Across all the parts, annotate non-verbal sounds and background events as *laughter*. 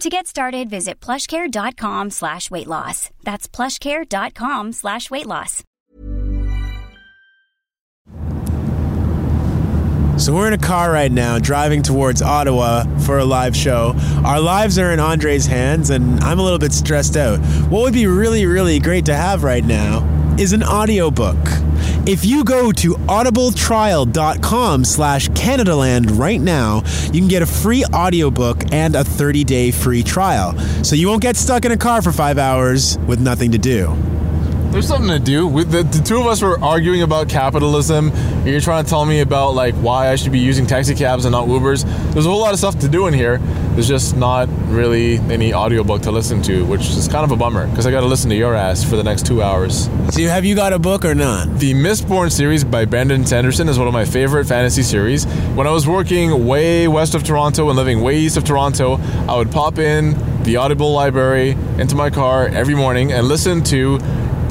To get started, visit plushcare.com slash weight loss. That's plushcare.com slash weight loss. So we're in a car right now driving towards Ottawa for a live show. Our lives are in Andray's hands and I'm a little bit stressed out. What would be really, really great to have right now is an audiobook. If you go to audibletrial.com slash Canadaland right now, you can get a free audiobook and a 30-day free trial. So you won't get stuck in a car for five hours with nothing to do. There's something to do. We, the, the, two of us were arguing about capitalism. You're trying to tell me about like why I should be using taxi cabs and not Ubers. There's a whole lot of stuff to do in here. There's just not really any audiobook to listen to, which is kind of a bummer because I got to listen to your ass for the next two hours. So have you got a book or not? The Mistborn series by Brandon Sanderson is one of my favorite fantasy series. When I was working way west of Toronto and living way east of Toronto, I would pop in the Audible library into my car every morning and listen to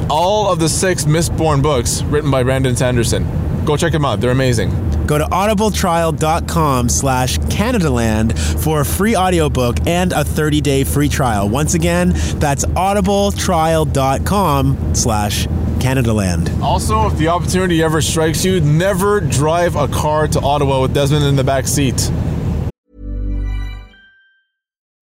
all of the six Mistborn books written by Brandon Sanderson. Go check them out. They're amazing. Go to audibletrial.com slash Canadaland for a free audiobook and a 30-day free trial. Once again, that's audibletrial.com slash Canadaland. Also, if the opportunity ever strikes you, never drive a car to Ottawa with Desmond in the back seat.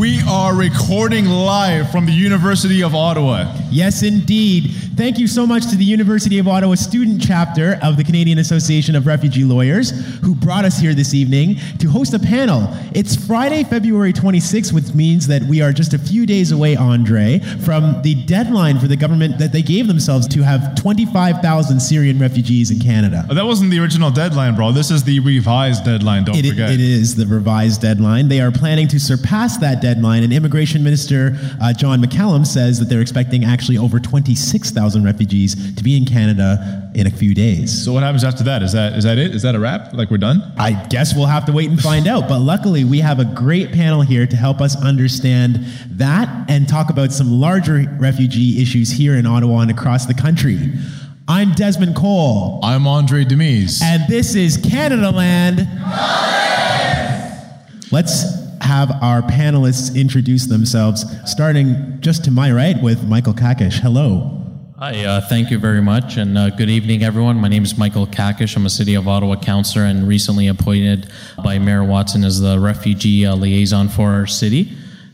We are recording live from the University of Ottawa. Yes, indeed. Thank you so much to the University of Ottawa student chapter of the Canadian Association of Refugee Lawyers who brought us here this evening to host a panel. It's Friday, February 26th, which means that we are just a few days away, Andray, from the deadline for the government that they gave themselves to have 25,000 Syrian refugees in Canada. Oh, that wasn't the original deadline, bro. This is the revised deadline, don't It, forget. it is the revised deadline. They are planning to surpass that deadline, and Immigration Minister uh, John McCallum says that they're expecting actually over 26,000 refugees to be in Canada in a few days. So what happens after that? Is that is that it? Is that a wrap? Like we're done? I guess we'll have to wait and find out. But luckily, we have a great panel here to help us understand that and talk about some larger refugee issues here in Ottawa and across the country. I'm Desmond Cole, I'm Andray Domise. and this is Canadaland. Let's have our panelists introduce themselves, starting just to my right with Michael Qaqish. Hello. Hi, uh, thank you very much, and uh, good evening, everyone. My name is Michael Qaqish. I'm a City of Ottawa councillor and recently appointed by Mayor Watson as the refugee uh, liaison for our city.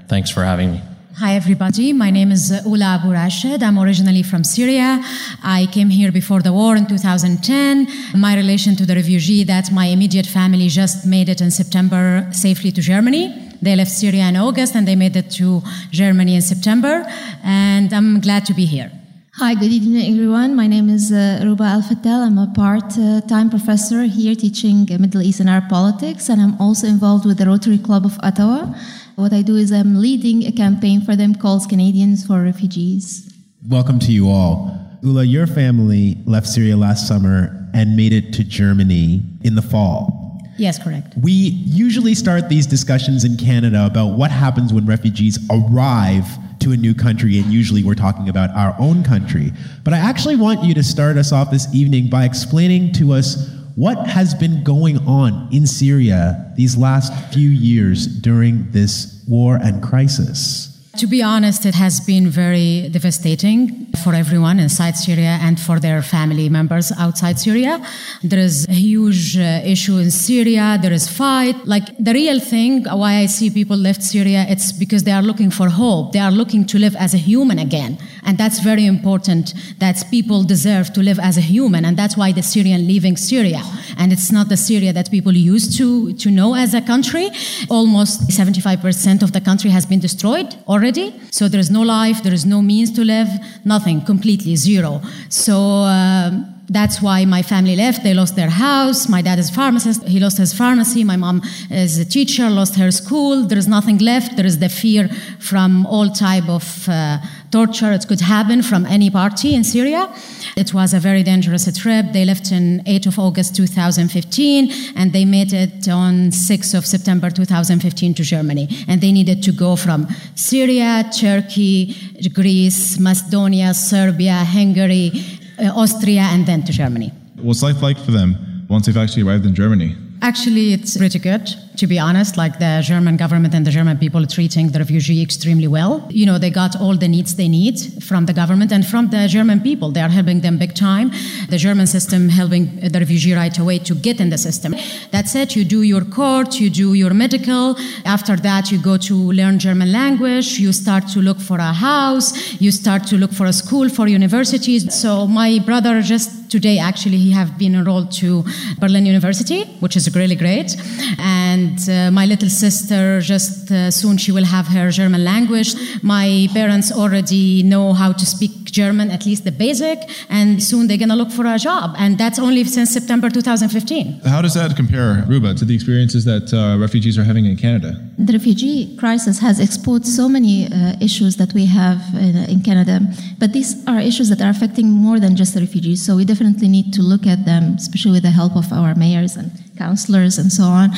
Thanks for having me. Hi, everybody. My name is Ula Abu Rashid. I'm originally from Syria. I came here before the war in 2010. My relation to the refugee that my immediate family just made it in September safely to Germany. They left Syria in August and they made it to Germany in September. And I'm glad to be here. Hi, good evening, everyone. My name is uh, Ruba Al Fattal. I'm a part uh, time professor here teaching uh, Middle East and Arab politics, and I'm also involved with the Rotary Club of Ottawa. What I do is I'm leading a campaign for them called Canadians for Refugees. welcome to you all. Ula, your family left Syria last summer and made it to Germany in the fall. Yes, correct. We usually start these discussions in Canada about what happens when refugees arrive to a new country, and usually we're talking about our own country. But I actually want you to start us off this evening by explaining to us what has been going on in Syria these last few years during this war and crisis. To be honest, it has been very devastating for everyone inside Syria and for their family members outside Syria. There is a huge uh, issue in Syria. There is fight. Like the real thing, why I see people left Syria, it's because they are looking for hope. They are looking to live as a human again. And that's very important that people deserve to live as a human. And that's why the Syrian leaving Syria. And it's not the Syria that people used to, to know as a country. Almost 75% of the country has been destroyed already. So there is no life, there is no means to live, nothing, completely zero. So, um, that's why my family left. They lost their house. My dad is pharmacist. He lost his pharmacy. My mom is a teacher, lost her school. There is nothing left. There is the fear from all type of uh, torture. It could happen from any party in Syria. It was a very dangerous trip. They left on 8th of August 2015 and they made it on 6th of September 2015 to Germany. And they needed to go from Syria, Turkey, Greece, Macedonia, Serbia, Hungary, uh, Austria, and then to Germany. What's life like for them once they've actually arrived in Germany? Actually, it's pretty good, to be honest. Like the German government and the German people treating the refugee extremely well. You know, they got all the needs they need from the government and from the German people. They are helping them big time. The German system helping the refugee right away to get in the system. That's it. You do your court, you do your medical. After that, you go to learn German language. You start to look for a house. You start to look for a school, for universities. So my brother just today, actually, he have been enrolled to Berlin University, which is really great. And uh, my little sister, just uh, soon she will have her German language. My parents already know how to speak German, at least the basic, and soon they're going to look for a job. And that's only since September 2015. How does that compare, Ruba, to the experiences that uh, refugees are having in Canada? The refugee crisis has exposed so many uh, issues that we have in, in, Canada, but these are issues that are affecting more than just the refugees. So we definitely need to look at them, especially with the help of our mayors and counselors and so on.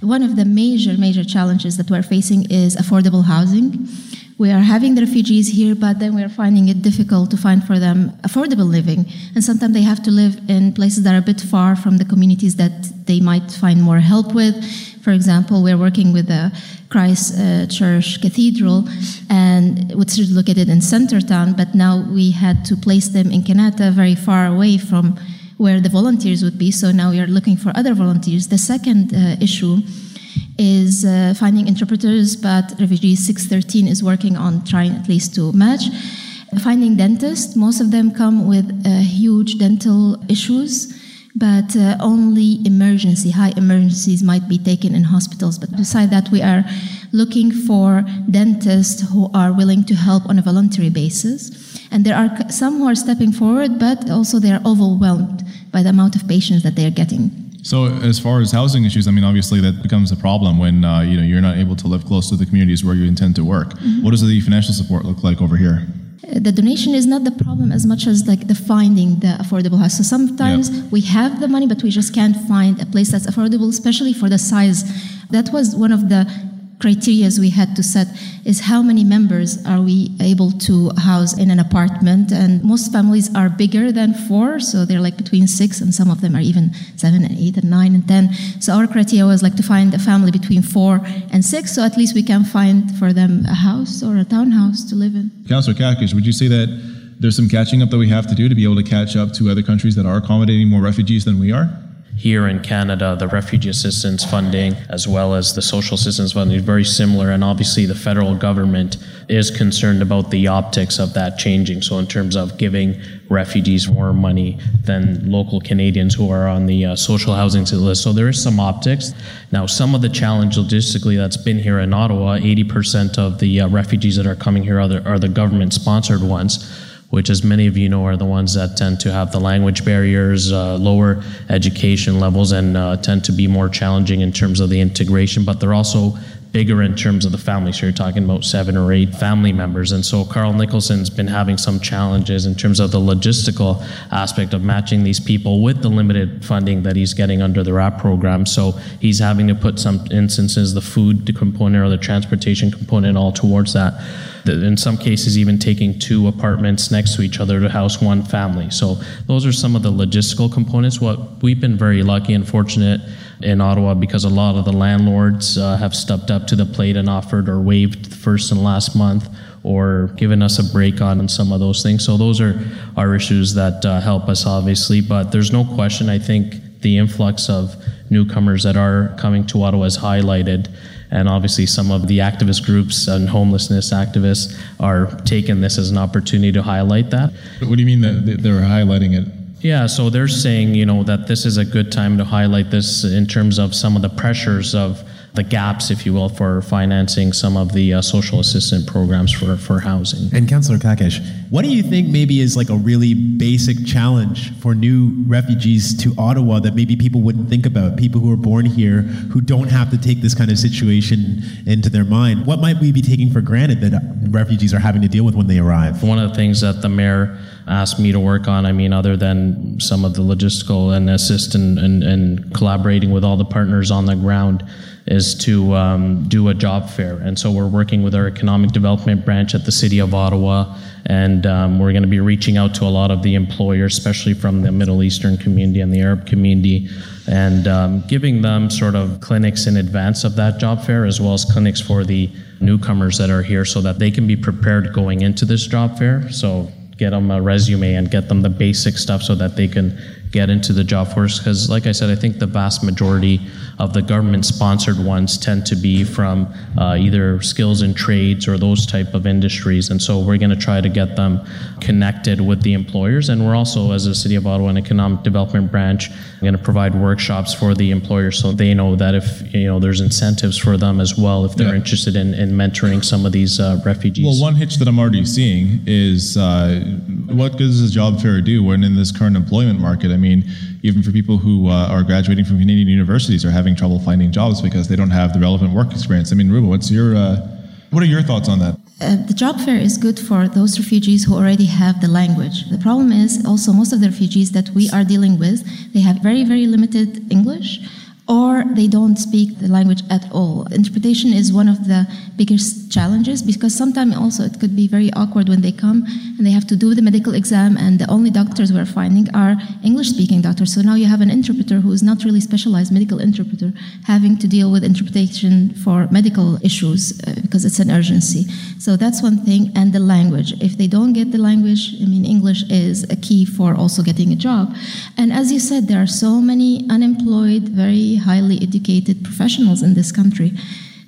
One of the major, major challenges that we're facing is affordable housing. We are having the refugees here, but then we're finding it difficult to find for them affordable living. And sometimes they have to live in places that are a bit far from the communities that they might find more help with. For example, we're working with the Christ uh, Church Cathedral, and which is located in Centretown, but now we had to place them in Kanata, very far away from where the volunteers would be. So now we are looking for other volunteers. The second uh, issue is uh, finding interpreters, but Refugee 613 is working on trying at least to match. Finding dentists, most of them come with uh, huge dental issues, but uh, only emergency, high emergencies might be taken in hospitals. But beside that, we are looking for dentists who are willing to help on a voluntary basis. And there are some who are stepping forward, but also they are overwhelmed by the amount of patients that they are getting. So, as far as housing issues, I mean, obviously that becomes a problem when uh, you know you're not able to live close to the communities where you intend to work. Mm-hmm. What does the financial support look like over here? The donation is not the problem as much as like the finding the affordable house. So sometimes yeah. we have the money, but we just can't find a place that's affordable, especially for the size. That was one of the criteria we had to set is how many members are we able to house in an apartment? And most families are bigger than four so they're like between six and some of them are even seven and eight and nine and ten. So our criteria was like to find a family between four and six so at least we can find for them a house or a townhouse to live in. Councillor Qaqish would you say that there's some catching up that we have to do to be able to catch up to other countries that are accommodating more refugees than we are here in Canada, the refugee assistance funding as well as the social assistance funding is very similar. And obviously, the federal government is concerned about the optics of that changing. So, in terms of giving refugees more money than local Canadians who are on the uh, social housing list. So, there is some optics. Now, some of the challenge logistically that's been here in Ottawa 80% of the uh, refugees that are coming here are the, are the government sponsored ones which, as many of you know, are the ones that tend to have the language barriers, uh, lower education levels, and uh, tend to be more challenging in terms of the integration. But they're also bigger in terms of the family. So you're talking about seven or eight family members. And so Carl Nicholson's been having some challenges in terms of the logistical aspect of matching these people with the limited funding that he's getting under the RAP program. So he's having to put some instances the food component or the transportation component all towards that. In some cases, even taking two apartments next to each other to house one family. So those are some of the logistical components. What we've been very lucky and fortunate in Ottawa because a lot of the landlords uh, have stepped up to the plate and offered or waived the first and last month or given us a break on some of those things. So those are our issues that uh, help us, obviously. But there's no question. I think the influx of newcomers that are coming to Ottawa is highlighted. And obviously, some of the activist groups and homelessness activists are taking this as an opportunity to highlight that. What do you mean that they're highlighting it? Yeah, so they're saying, you know, that this is a good time to highlight this in terms of some of the pressures of the gaps, if you will, for financing some of the uh, social assistance programs for, for housing. And Councillor Qaqish, what do you think maybe is like a really basic challenge for new refugees to Ottawa that maybe people wouldn't think about? People who are born here who don't have to take this kind of situation into their mind. What might we be taking for granted that refugees are having to deal with when they arrive? One of the things that the mayor asked me to work on, I mean, other than some of the logistical and assist and, and, and collaborating with all the partners on the ground, is to um, do a job fair. And so we're working with our economic development branch at the City of Ottawa, and um, we're going to be reaching out to a lot of the employers, especially from the Middle Eastern community and the Arab community, and um, giving them sort of clinics in advance of that job fair, as well as clinics for the newcomers that are here so that they can be prepared going into this job fair. So get them a resume and get them the basic stuff so that they can get into the job force. Because like i said i think the vast majority of the government sponsored ones tend to be from uh, either skills and trades or those type of industries. And so we're going to try to get them connected with the employers. And we're also as a city of ottawa an economic development branch going to provide workshops for the employers so they know that if you know there's incentives for them as well if they're yeah. interested in, in mentoring some of these uh, refugees. Well one hitch that i'm already seeing is uh, what does a job fair do when in this current employment market? I mean, even for people who uh, are graduating from Canadian universities are having trouble finding jobs because they don't have the relevant work experience. I mean, Ruba, what's your uh, what are your thoughts on that? Uh, the job fair is good for those refugees who already have the language. The problem is also most of the refugees that we are dealing with, they have very, very limited English or they don't speak the language at all. Interpretation is one of the biggest challenges because sometimes also it could be very awkward when they come and they have to do the medical exam, and the only doctors we're finding are English speaking doctors. So now you have an interpreter who is not really specialized medical interpreter having to deal with interpretation for medical issues uh, because it's an urgency. So that's one thing, and the language. If they don't get the language, I mean, English is a key for also getting a job. And as you said, there are so many unemployed, very highly educated professionals in this country.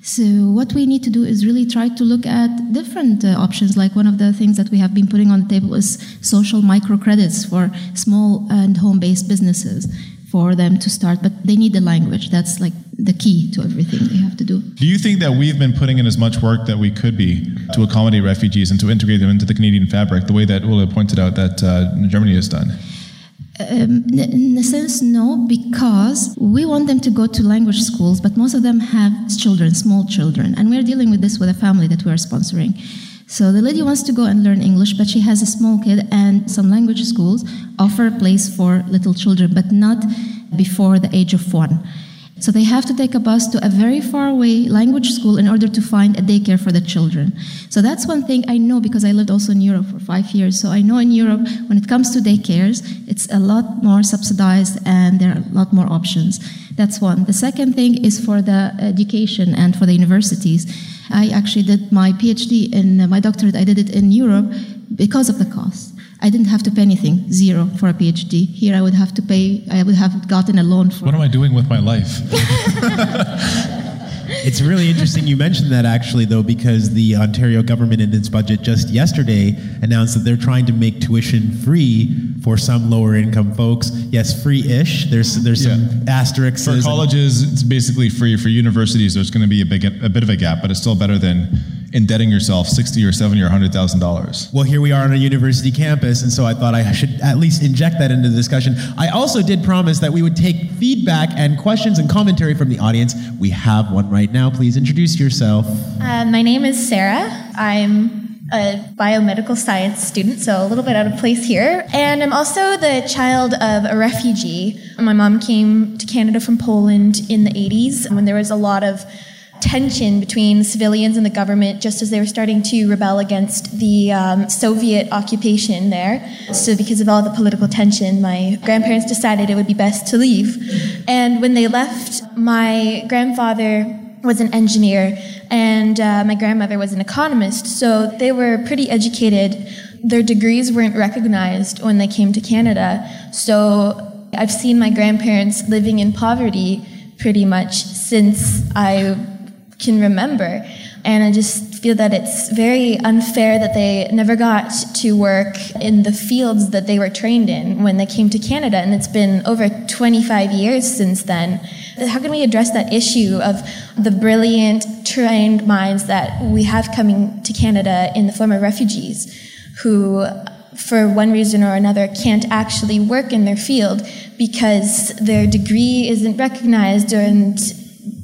So, what we need to do is really try to look at different uh, options. Like one of the things that we have been putting on the table is social microcredits for small and home based businesses for them to start, but they need the language. That's like the key to everything they have to do. Do you think that we've been putting in as much work that we could be to accommodate refugees and to integrate them into the Canadian fabric, the way that Ula pointed out that uh, Germany has done? Um, in a sense, no, because we want them to go to language schools, but most of them have children, small children, and we're dealing with this with a family that we are sponsoring. So the lady wants to go and learn English, but she has a small kid, and some language schools offer a place for little children, but not before the age of one. So they have to take a bus to a very far away language school in order to find a daycare for the children. So that's one thing I know because I lived also in Europe for five years. So I know in Europe, when it comes to daycares, it's a lot more subsidized and there are a lot more options. That's one. The second thing is for the education and for the universities. I actually did my PhD in my doctorate, I did it in Europe because of the cost. I didn't have to pay anything, zero for a PhD. Here I would have to pay, I would have gotten a loan for. What am I doing with my life? *laughs* it's really interesting you mentioned that actually, though, because the Ontario government in its budget just yesterday announced that they're trying to make tuition free for some lower income folks. Yes, free ish. There's, there's some yeah. asterisks. For colleges, it's basically free. For universities, there's going to be a, big, a bit of a gap, but it's still better than indebting yourself sixty or seventy or hundred thousand dollars. Well, here we are on a university campus, and so I thought I should at least inject that into the discussion. I also did promise that we would take feedback and questions and commentary from the audience. We have one right now. Please introduce yourself. Uh, my name is Sarah. I'm a biomedical science student, so a little bit out of place here. And I'm also the child of a refugee. My mom came to Canada from Poland in the 80s when there was a lot of tension between civilians and the government just as they were starting to rebel against the um, Soviet occupation there. So, because of all the political tension, my grandparents decided it would be best to leave. And when they left, my grandfather was an engineer and uh, my grandmother was an economist, so they were pretty educated. Their degrees weren't recognized when they came to Canada, so I've seen my grandparents living in poverty pretty much since I can remember. And I just feel that it's very unfair that they never got to work in the fields that they were trained in when they came to Canada. And it's been over 25 years since then. How can we address that issue of the brilliant, trained minds that we have coming to Canada in the form of refugees who, for one reason or another, can't actually work in their field because their degree isn't recognized and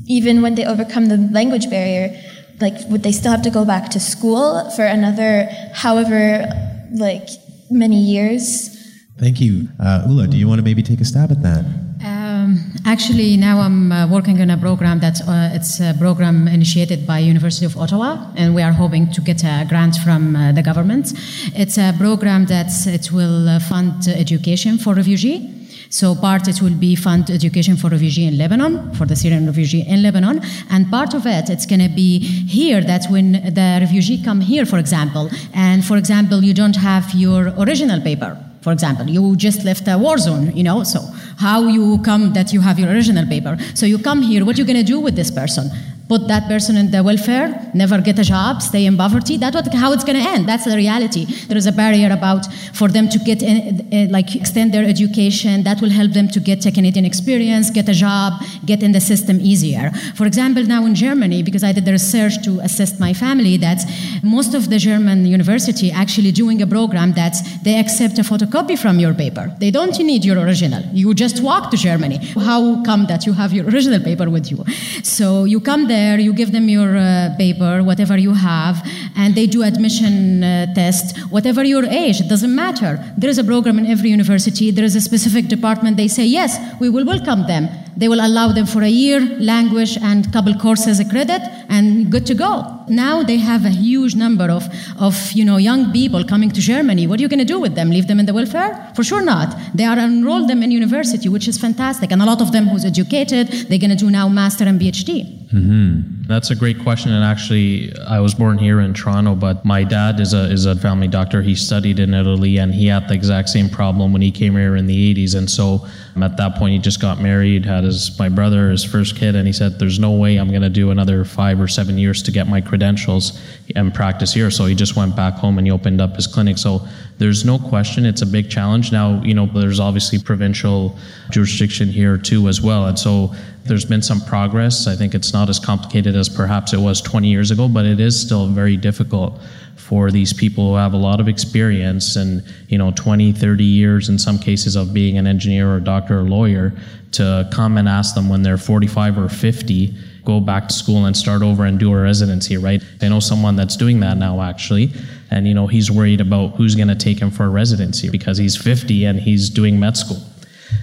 even when they overcome the language barrier, like would they still have to go back to school for another however like many years? Thank you. Uh, Ula, do you want to maybe take a stab at that? Um, actually, now I'm uh, working on a program that's uh, it's a program initiated by University of Ottawa, and we are hoping to get a grant from uh, the government. It's a program that it will uh, fund education for refugee. So part it will be fund education for refugee in Lebanon, for the Syrian refugee in Lebanon, and part of it it's going to be here that when the refugee come here, for example, and for example you don't have your original paper, for example, you just left a war zone, you know, so how you come that you have your original paper. So you come here, what are you going to do with this person? Put that person in the welfare, never get a job, stay in poverty. That's what, how it's going to end. That's the reality. There is a barrier about for them to get in, uh, like extend their education. That will help them to get a Canadian experience, get a job, get in the system easier. For example, now in Germany, because I did the research to assist my family, that most of the German university actually doing a program that they accept a photocopy from your paper. They don't need your original. You just walk to Germany. How come that you have your original paper with you? So you come there there, you give them your uh, paper, whatever you have, and they do admission uh, test, whatever your age, it doesn't matter. There is a program in every university, there is a specific department, they say, yes, we will welcome them. They will allow them for a year, language, and couple courses a credit, and good to go. Now they have a huge number of, of you know, young people coming to Germany. What are you going to do with them? Leave them in the welfare? For sure not. They are enroll them in university, which is fantastic. And a lot of them who's educated, they're going to do now master and PhD. Mm-hmm. That's a great question. And actually, I was born here in Toronto, but my dad is a is a family doctor. He studied in Italy, and he had the exact same problem when he came here in the '80s. And so, at that point, he just got married, had his my brother, his first kid, and he said, "There's no way I'm going to do another five or seven years to get my credentials and practice here." So he just went back home and he opened up his clinic. So there's no question it's a big challenge. Now, you know, there's obviously provincial jurisdiction here too as well, and so there's been some progress. I think it's not as complicated as perhaps it was 20 years ago, but it is still very difficult for these people who have a lot of experience and you know 20 30 years in some cases of being an engineer or doctor or lawyer to come and ask them when they're 45 or 50 go back to school and start over and do a residency right i know someone that's doing that now actually and you know he's worried about who's going to take him for a residency because he's 50 and he's doing med school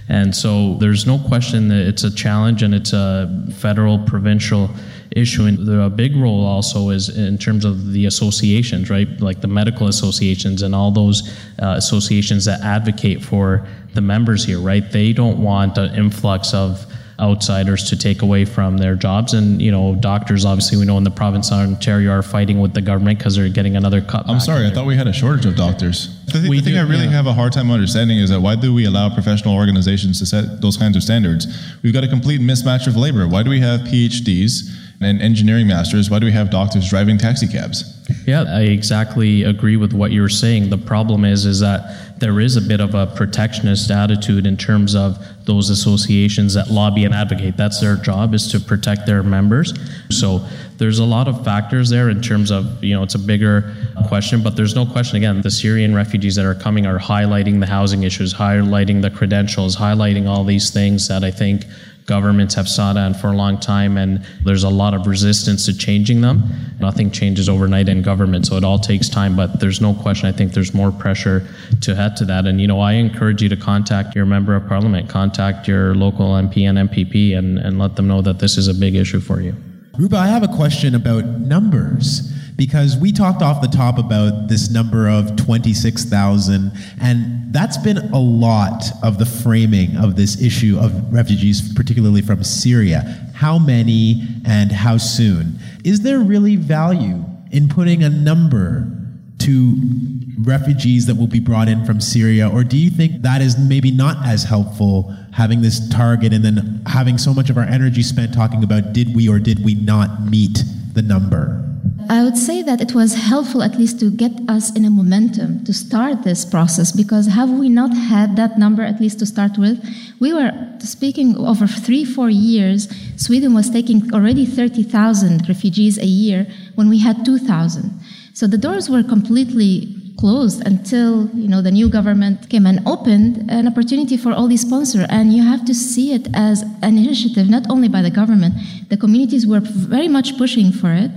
and so there's no question that it's a challenge and it's a federal, provincial issue. And the big role also is in terms of the associations, right? Like the medical associations and all those uh, associations that advocate for the members here, right? They don't want an influx of outsiders to take away from their jobs. And you know, doctors obviously we know in the province of Ontario are fighting with the government because they're getting another cut. I'm sorry, I thought we had a shortage of doctors. The, th- the thing do, I really yeah. have a hard time understanding is that why do we allow professional organizations to set those kinds of standards? We've got a complete mismatch of labor. Why do we have PhDs and engineering masters, why do we have doctors driving taxi cabs? Yeah, I exactly agree with what you're saying. The problem is is that there is a bit of a protectionist attitude in terms of those associations that lobby and advocate. That's their job is to protect their members. So there's a lot of factors there in terms of, you know, it's a bigger question, but there's no question again, the Syrian refugees that are coming are highlighting the housing issues, highlighting the credentials, highlighting all these things that I think governments have sought on for a long time, and there's a lot of resistance to changing them. Nothing changes overnight in government, so it all takes time. But there's no question. I think there's more pressure to head to that. And you know, I encourage you to contact your member of parliament, contact your local MP and MPP, and, and let them know that this is a big issue for you. Ruba, I have a question about numbers because we talked off the top about this number of 26,000, and that's been a lot of the framing of this issue of refugees, particularly from Syria. How many and how soon? Is there really value in putting a number to refugees that will be brought in from Syria, or do you think that is maybe not as helpful having this target and then having so much of our energy spent talking about did we or did we not meet the number? I would say that it was helpful at least to get us in a momentum to start this process because have we not had that number at least to start with? We were speaking over three, four years, Sweden was taking already 30,000 refugees a year when we had 2,000. So the doors were completely closed until you know the new government came and opened an opportunity for all these sponsors and you have to see it as an initiative not only by the government the communities were very much pushing for it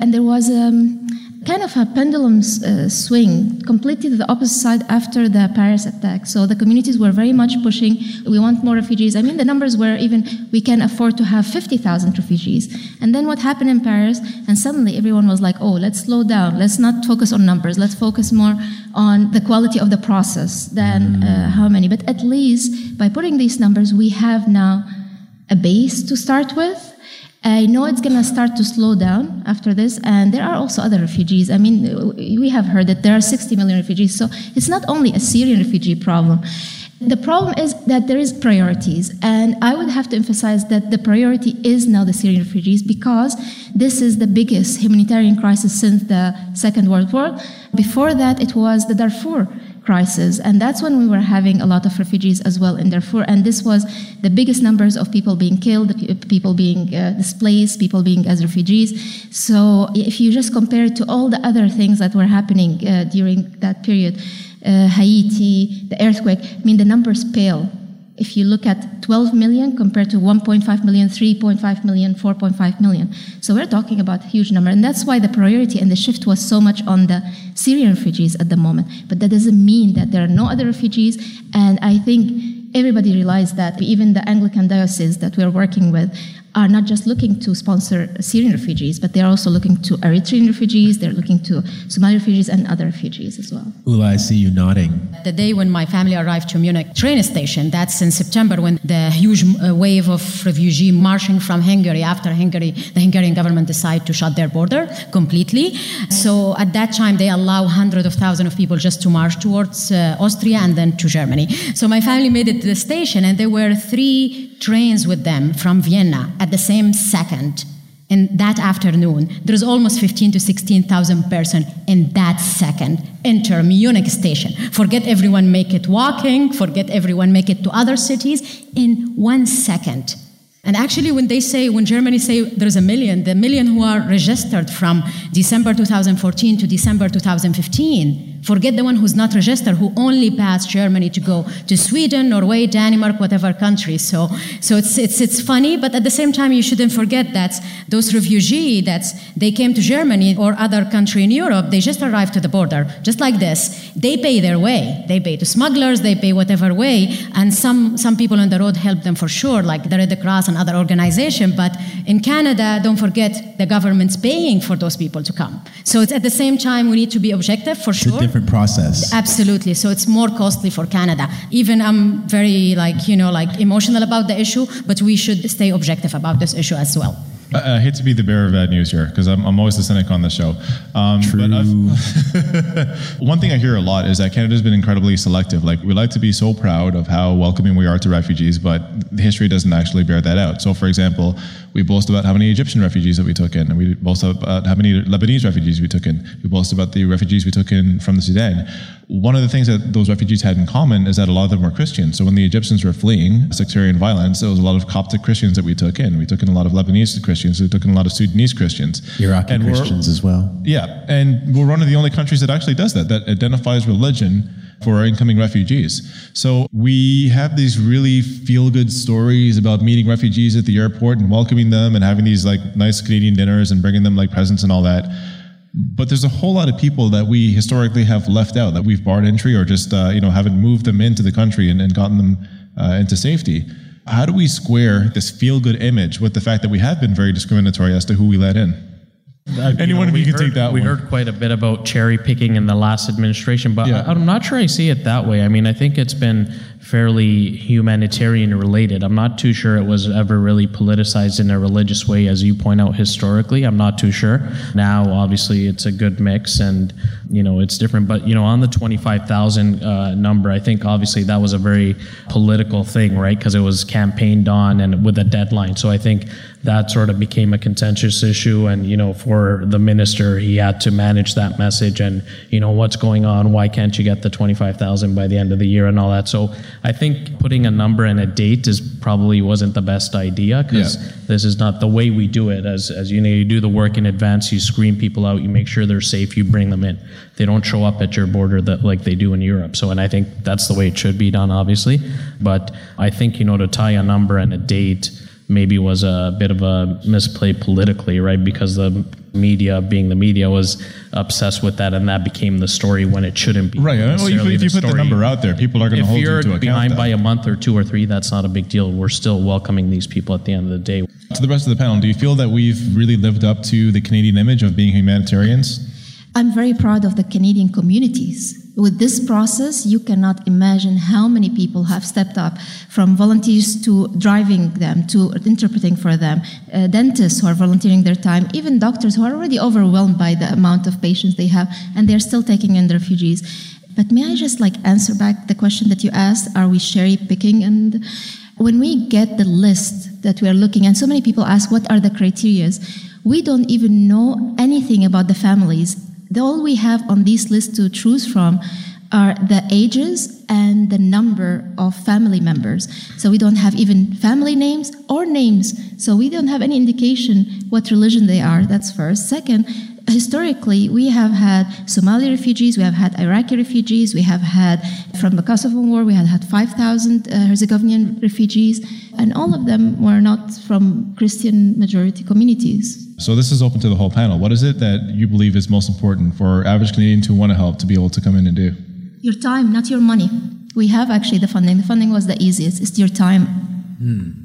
and there was um, kind of a pendulum uh, swing completely to the opposite side after the Paris attack. So the communities were very much pushing, we want more refugees. I mean, the numbers were even, we can afford to have 50,000 refugees. And then what happened in Paris? And suddenly everyone was like, oh, let's slow down. Let's not focus on numbers. Let's focus more on the quality of the process than uh, how many. But at least by putting these numbers, we have now a base to start with I know it's going to start to slow down after this, and there are also other refugees. I mean, we have heard that there are 60 million refugees, so it's not only a Syrian refugee problem. The problem is that there is priorities, and I would have to emphasize that the priority is now the Syrian refugees because this is the biggest humanitarian crisis since the Second World War. Before that, it was the Darfur crisis. And that's when we were having a lot of refugees as well in Darfur. And this was the biggest numbers of people being killed, people being uh, displaced, people being as refugees. So if you just compare it to all the other things that were happening uh, during that period, uh, Haiti, the earthquake, I mean, the numbers pale if you look at 12 million compared to 1.5 million, 3.5 million, 4.5 million. So we're talking about a huge number. And that's why the priority and the shift was so much on the Syrian refugees at the moment. But that doesn't mean that there are no other refugees. And I think everybody realized that even the Anglican diocese that we're working with are not just looking to sponsor Syrian refugees, but they're also looking to Eritrean refugees, they're looking to Somali refugees and other refugees as well. Ula, I see you nodding. The day when my family arrived to Munich train station, that's in September when the huge uh, wave of refugees marching from Hungary after Hungary, the Hungarian government decided to shut their border completely. So at that time, they allow hundreds of thousands of people just to march towards uh, Austria and then to Germany. So my family made it to the station and there were three trains with them from Vienna at the same second. In that afternoon, there's almost 15 to 16,000 person in that second enter Munich station. Forget everyone make it walking, forget everyone make it to other cities in one second. And actually, when they say, when Germany say there's a million, the million who are registered from December 2014 to December 2015, Forget the one who's not registered, who only passed Germany to go to Sweden, Norway, Denmark, whatever country. So, so it's, it's, it's funny, but at the same time, you shouldn't forget that those refugees, that they came to Germany or other country in Europe, they just arrived to the border, just like this. They pay their way. They pay to smugglers, they pay whatever way, and some, some people on the road help them for sure, like the Red Cross and other organizations. But in Canada, don't forget the government's paying for those people to come. So it's at the same time, we need to be objective for sure different process. Absolutely. So it's more costly for Canada. Even I'm very like, you know, like emotional about the issue, but we should stay objective about this issue as well. I, I hate to be the bearer of bad news here because I'm, I'm always the cynic on the show. Um, True. *laughs* one thing I hear a lot is that Canada's been incredibly selective. Like we like to be so proud of how welcoming we are to refugees, but the history doesn't actually bear that out. So, for example, we boast about how many Egyptian refugees that we took in, and we boast about how many Lebanese refugees we took in. We boast about the refugees we took in from the Sudan. One of the things that those refugees had in common is that a lot of them were Christians. So when the Egyptians were fleeing sectarian violence, there was a lot of Coptic Christians that we took in. We took in a lot of Lebanese Christians. We took in a lot of Sudanese Christians. Iraqi and Christians as well. Yeah, and we're one of the only countries that actually does that. That identifies religion for our incoming refugees. So we have these really feel good stories about meeting refugees at the airport and welcoming them and having these like nice Canadian dinners and bringing them like presents and all that. But there's a whole lot of people that we historically have left out that we've barred entry or just uh, you know haven't moved them into the country and, and gotten them uh, into safety. How do we square this feel good image with the fact that we have been very discriminatory as to who we let in? Anyone know, of you can heard, take that we one. heard quite a bit about cherry picking in the last administration, but yeah. I, I'm not sure I see it that way. I mean, I think it's been fairly humanitarian related. I'm not too sure it was ever really politicized in a religious way, as you point out historically. I'm not too sure. Now, obviously, it's a good mix and, you know, it's different. But, you know, on the 25,000 uh, number, I think obviously that was a very political thing, right? Because it was campaigned on and with a deadline. So I think that sort of became a contentious issue. And, you know, for the minister, he had to manage that message and, you know, what's going on? Why can't you get the 25,000 by the end of the year and all that? So I think putting a number and a date is probably wasn't the best idea because yeah. this is not the way we do it. As, as you know, you do the work in advance, you screen people out, you make sure they're safe, you bring them in. They don't show up at your border that like they do in Europe. So, and I think that's the way it should be done, obviously. But I think, you know, to tie a number and a date, maybe was a bit of a misplay politically, right? Because the media, being the media, was obsessed with that, and that became the story when it shouldn't be. Right. Well, if, if you put the number out there, people are going to hold you to account. If you're behind by a month or two or three, that's not a big deal. We're still welcoming these people at the end of the day. To the rest of the panel, do you feel that we've really lived up to the Canadian image of being humanitarians? I'm very proud of the Canadian communities with this process, you cannot imagine how many people have stepped up from volunteers to driving them, to interpreting for them, uh, dentists who are volunteering their time, even doctors who are already overwhelmed by the amount of patients they have, and they're still taking in the refugees. But may I just like answer back the question that you asked? Are we cherry picking? And when we get the list that we are looking, and so many people ask, what are the criterias? We don't even know anything about the families all we have on this list to choose from are the ages and the number of family members. So we don't have even family names or names. So we don't have any indication what religion they are. That's first. Second, historically, we have had Somali refugees, we have had Iraqi refugees, we have had from the Kosovo War, we had had 5,000 uh, Herzegovinian refugees, and all of them were not from Christian majority communities. So this is open to the whole panel. What is it that you believe is most important for average Canadians who want to help to be able to come in and do? Your time, not your money. We have actually the funding. The funding was the easiest. It's your time. Hmm.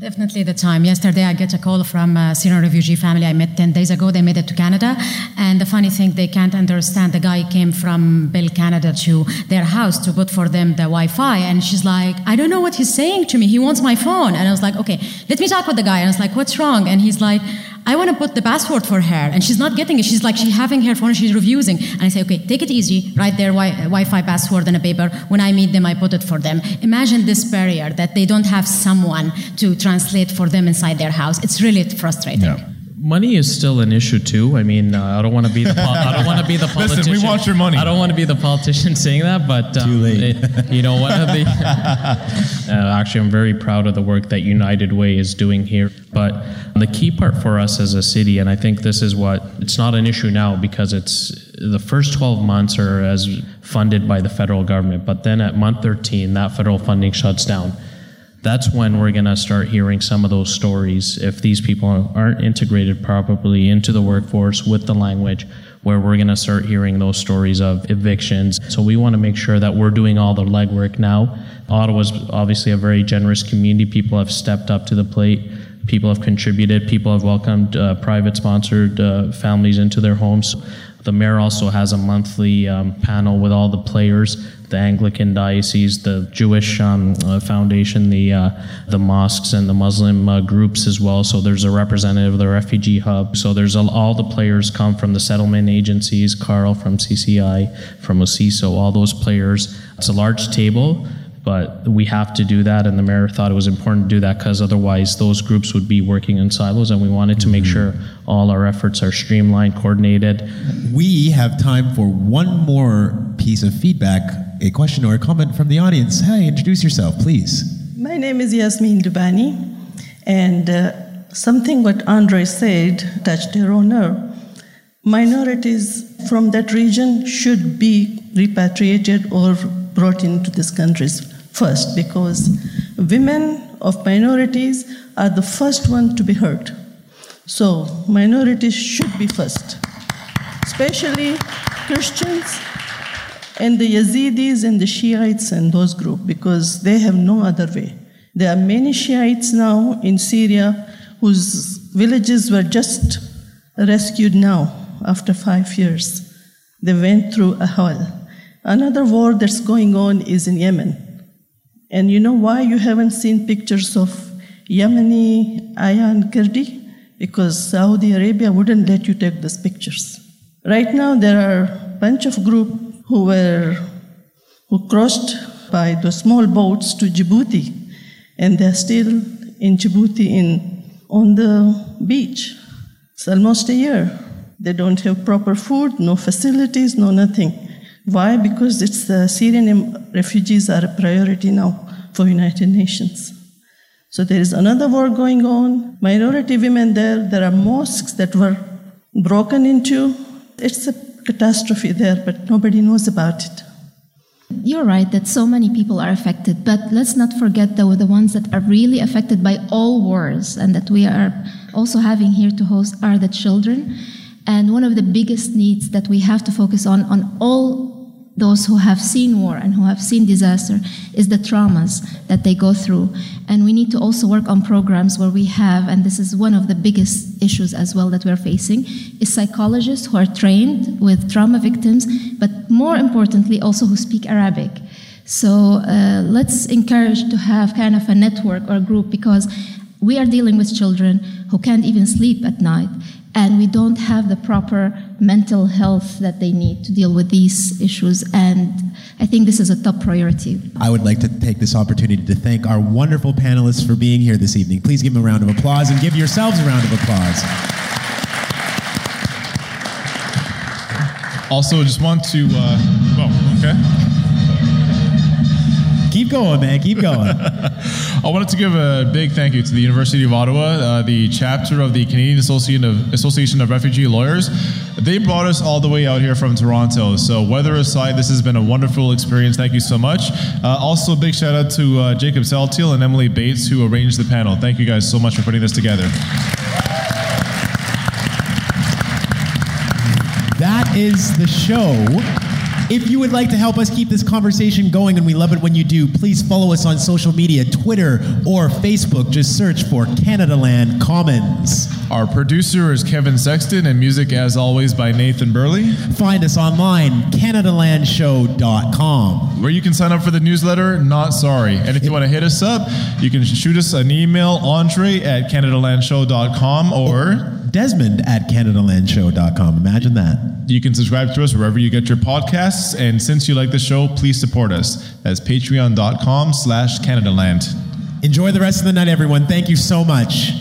Definitely the time. Yesterday, I get a call from a Syrian refugee family I met 10 days ago. They made it to Canada. And the funny thing, they can't understand. The guy came from Bell Canada to their house to put for them the Wi Fi. And she's like, I don't know what he's saying to me. He wants my phone. And I was like, okay, let me talk with the guy. And I was like, what's wrong? And he's like, I want to put the password for her, and she's not getting it. She's like, she's having her phone, she's refusing. And I say, okay, take it easy, write their wi- fi password in a paper. When I meet them, I put it for them. Imagine this barrier that they don't have someone to translate for them inside their house. It's really frustrating. Yeah money is still an issue too. I mean, uh, I don't want to be the pol- I don't want to be the politician. *laughs* Listen, we want your money. I don't want to be the politician saying that, but um, too late. It, you know, one of the *laughs* uh, actually, I'm very proud of the work that United Way is doing here. But the key part for us as a city, and I think this is what it's not an issue now because it's the first 12 months are as funded by the federal government, but then at month 13, that federal funding shuts down that's when we're going to start hearing some of those stories. If these people aren't integrated properly into the workforce with the language where we're going to start hearing those stories of evictions. So we want to make sure that we're doing all the legwork now. Ottawa's obviously a very generous community. People have stepped up to the plate. People have contributed. People have welcomed uh, private sponsored uh, families into their homes the mayor also has a monthly um, panel with all the players the Anglican diocese, the Jewish um, uh, Foundation, the uh, the mosques, and the Muslim uh, groups as well. So there's a representative of the refugee hub. So there's a, all the players come from the settlement agencies. Carl from CCI, from OCISO, all those players. It's a large table but we have to do that and the mayor thought it was important to do that because otherwise those groups would be working in silos and we wanted to make sure all our efforts are streamlined coordinated We have time for one more piece of feedback, a question or a comment from the audience. Hey, introduce yourself, please. My name is Yasmin Dubani, and uh, something what Andray said touched a raw nerve. Minorities from that region should be repatriated or brought into these countries first because women of minorities are the first one to be hurt. So minorities should be first, especially Christians and the Yazidis and the Shiites and those groups because they have no other way. There are many Shiites now in Syria whose villages were just rescued now after five years. They went through a hell. Another war that's going on is in Yemen. And you know why you haven't seen pictures of Yemeni Aylan Kurdi? Because Saudi Arabia wouldn't let you take those pictures. Right now, there are a bunch of groups who were who crossed by the small boats to Djibouti, and they're still in Djibouti in on the beach. It's almost a year. They don't have proper food, no facilities, no nothing. Why? Because it's the Syrian refugees are a priority now for United Nations. So there is another war going on. Minority women there. There are mosques that were broken into. It's a catastrophe there, but nobody knows about it. You're right that so many people are affected, but let's not forget though the ones that are really affected by all wars and that we are also having here to host are the children. And one of the biggest needs that we have to focus on on all those who have seen war and who have seen disaster is the traumas that they go through. And we need to also work on programs where we have, and this is one of the biggest issues as well that we're facing, is psychologists who are trained with trauma victims, but more importantly, also who speak Arabic. So uh, let's encourage to have kind of a network or a group because we are dealing with children who can't even sleep at night and we don't have the proper mental health that they need to deal with these issues and i think this is a top priority I would like to take this opportunity to thank our wonderful panelists for being here this evening. Please give them a round of applause and give yourselves a round of applause. Also, just want to. Uh, oh, okay. Keep going, man. Keep going. *laughs* I wanted to give a big thank you to the University of Ottawa, uh, the chapter of the Canadian Association of, Association of Refugee Lawyers. They brought us all the way out here from Toronto. So, weather aside, this has been a wonderful experience. Thank you so much. Uh, also, a big shout out to uh, Jacob Saltiel and Emily Bates, who arranged the panel. Thank you guys so much for putting this together. That is the show. If you would like to help us keep this conversation going, and we love it when you do, please follow us on social media Twitter or Facebook. Just search for Canadaland Commons. Our producer is Kevin Sexton, and music, as always, by Nathan Burley. Find us online, CanadaLandShow.com. Where you can sign up for the newsletter, not sorry. And if you want to hit us up, you can shoot us an email, Andray at CanadaLandShow.com, or Desmond at CanadaLandShow.com. Imagine that. You can subscribe to us wherever you get your podcasts. And since you like the show, please support us. That's patreon.com slash CanadaLand. Enjoy the rest of the night, everyone. Thank you so much.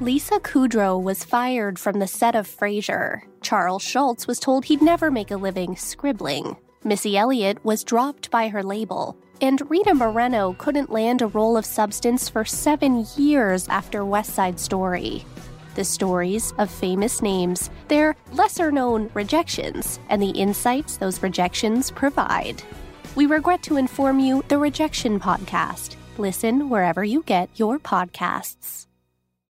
Lisa Kudrow was fired from the set of Frasier. Charles Schulz was told he'd never make a living scribbling. Missy Elliott was dropped by her label. And Rita Moreno couldn't land a role of substance for seven years after West Side Story. The stories of famous names, their lesser known rejections, and the insights those rejections provide. We regret to inform you the Rejection Podcast. Listen wherever you get your podcasts.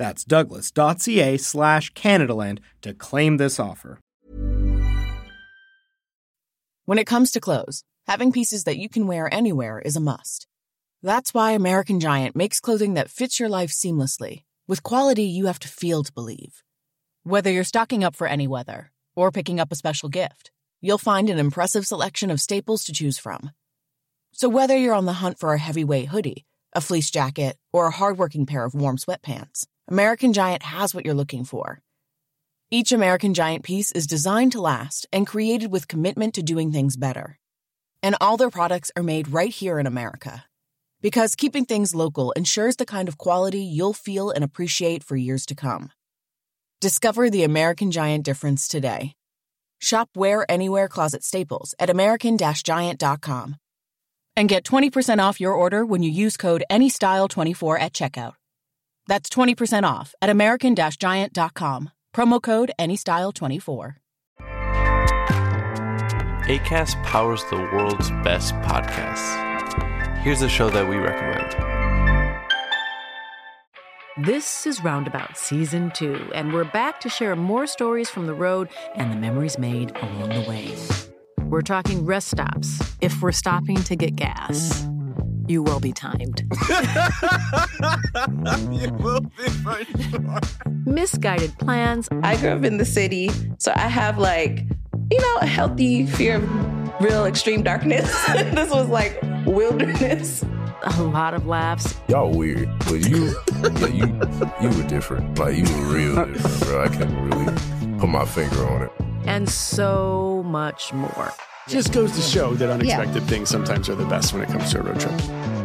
That's douglas.ca slash Canadaland to claim this offer. When it comes to clothes, having pieces that you can wear anywhere is a must. That's why American Giant makes clothing that fits your life seamlessly, with quality you have to feel to believe. Whether you're stocking up for any weather or picking up a special gift, you'll find an impressive selection of staples to choose from. So whether you're on the hunt for a heavyweight hoodie, a fleece jacket, or a hardworking pair of warm sweatpants, American Giant has what you're looking for. Each American Giant piece is designed to last and created with commitment to doing things better. And all their products are made right here in America. Because keeping things local ensures the kind of quality you'll feel and appreciate for years to come. Discover the American Giant difference today. Shop Wear Anywhere Closet Staples at American-Giant.com. And get 20% off your order when you use code ANYSTYLE24 at checkout. That's 20% off at American-Giant.com. Promo code ANYSTYLE24. ACAST powers the world's best podcasts. Here's a show that we recommend. This is Roundabout Season 2, and we're back to share more stories from the road and the memories made along the way. We're talking rest stops, if we're stopping to get gas. You will be timed. *laughs* you will be for sure. Misguided plans. I grew up in the city, so I have like, you know, a healthy fear of real extreme darkness. *laughs* this was like wilderness. A lot of laughs. Y'all weird, but you, yeah, you, you were different. Like you were real uh. different, bro. I can't really put my finger on it. And so much more. Just goes to show that unexpected yeah. things sometimes are the best when it comes to a road trip.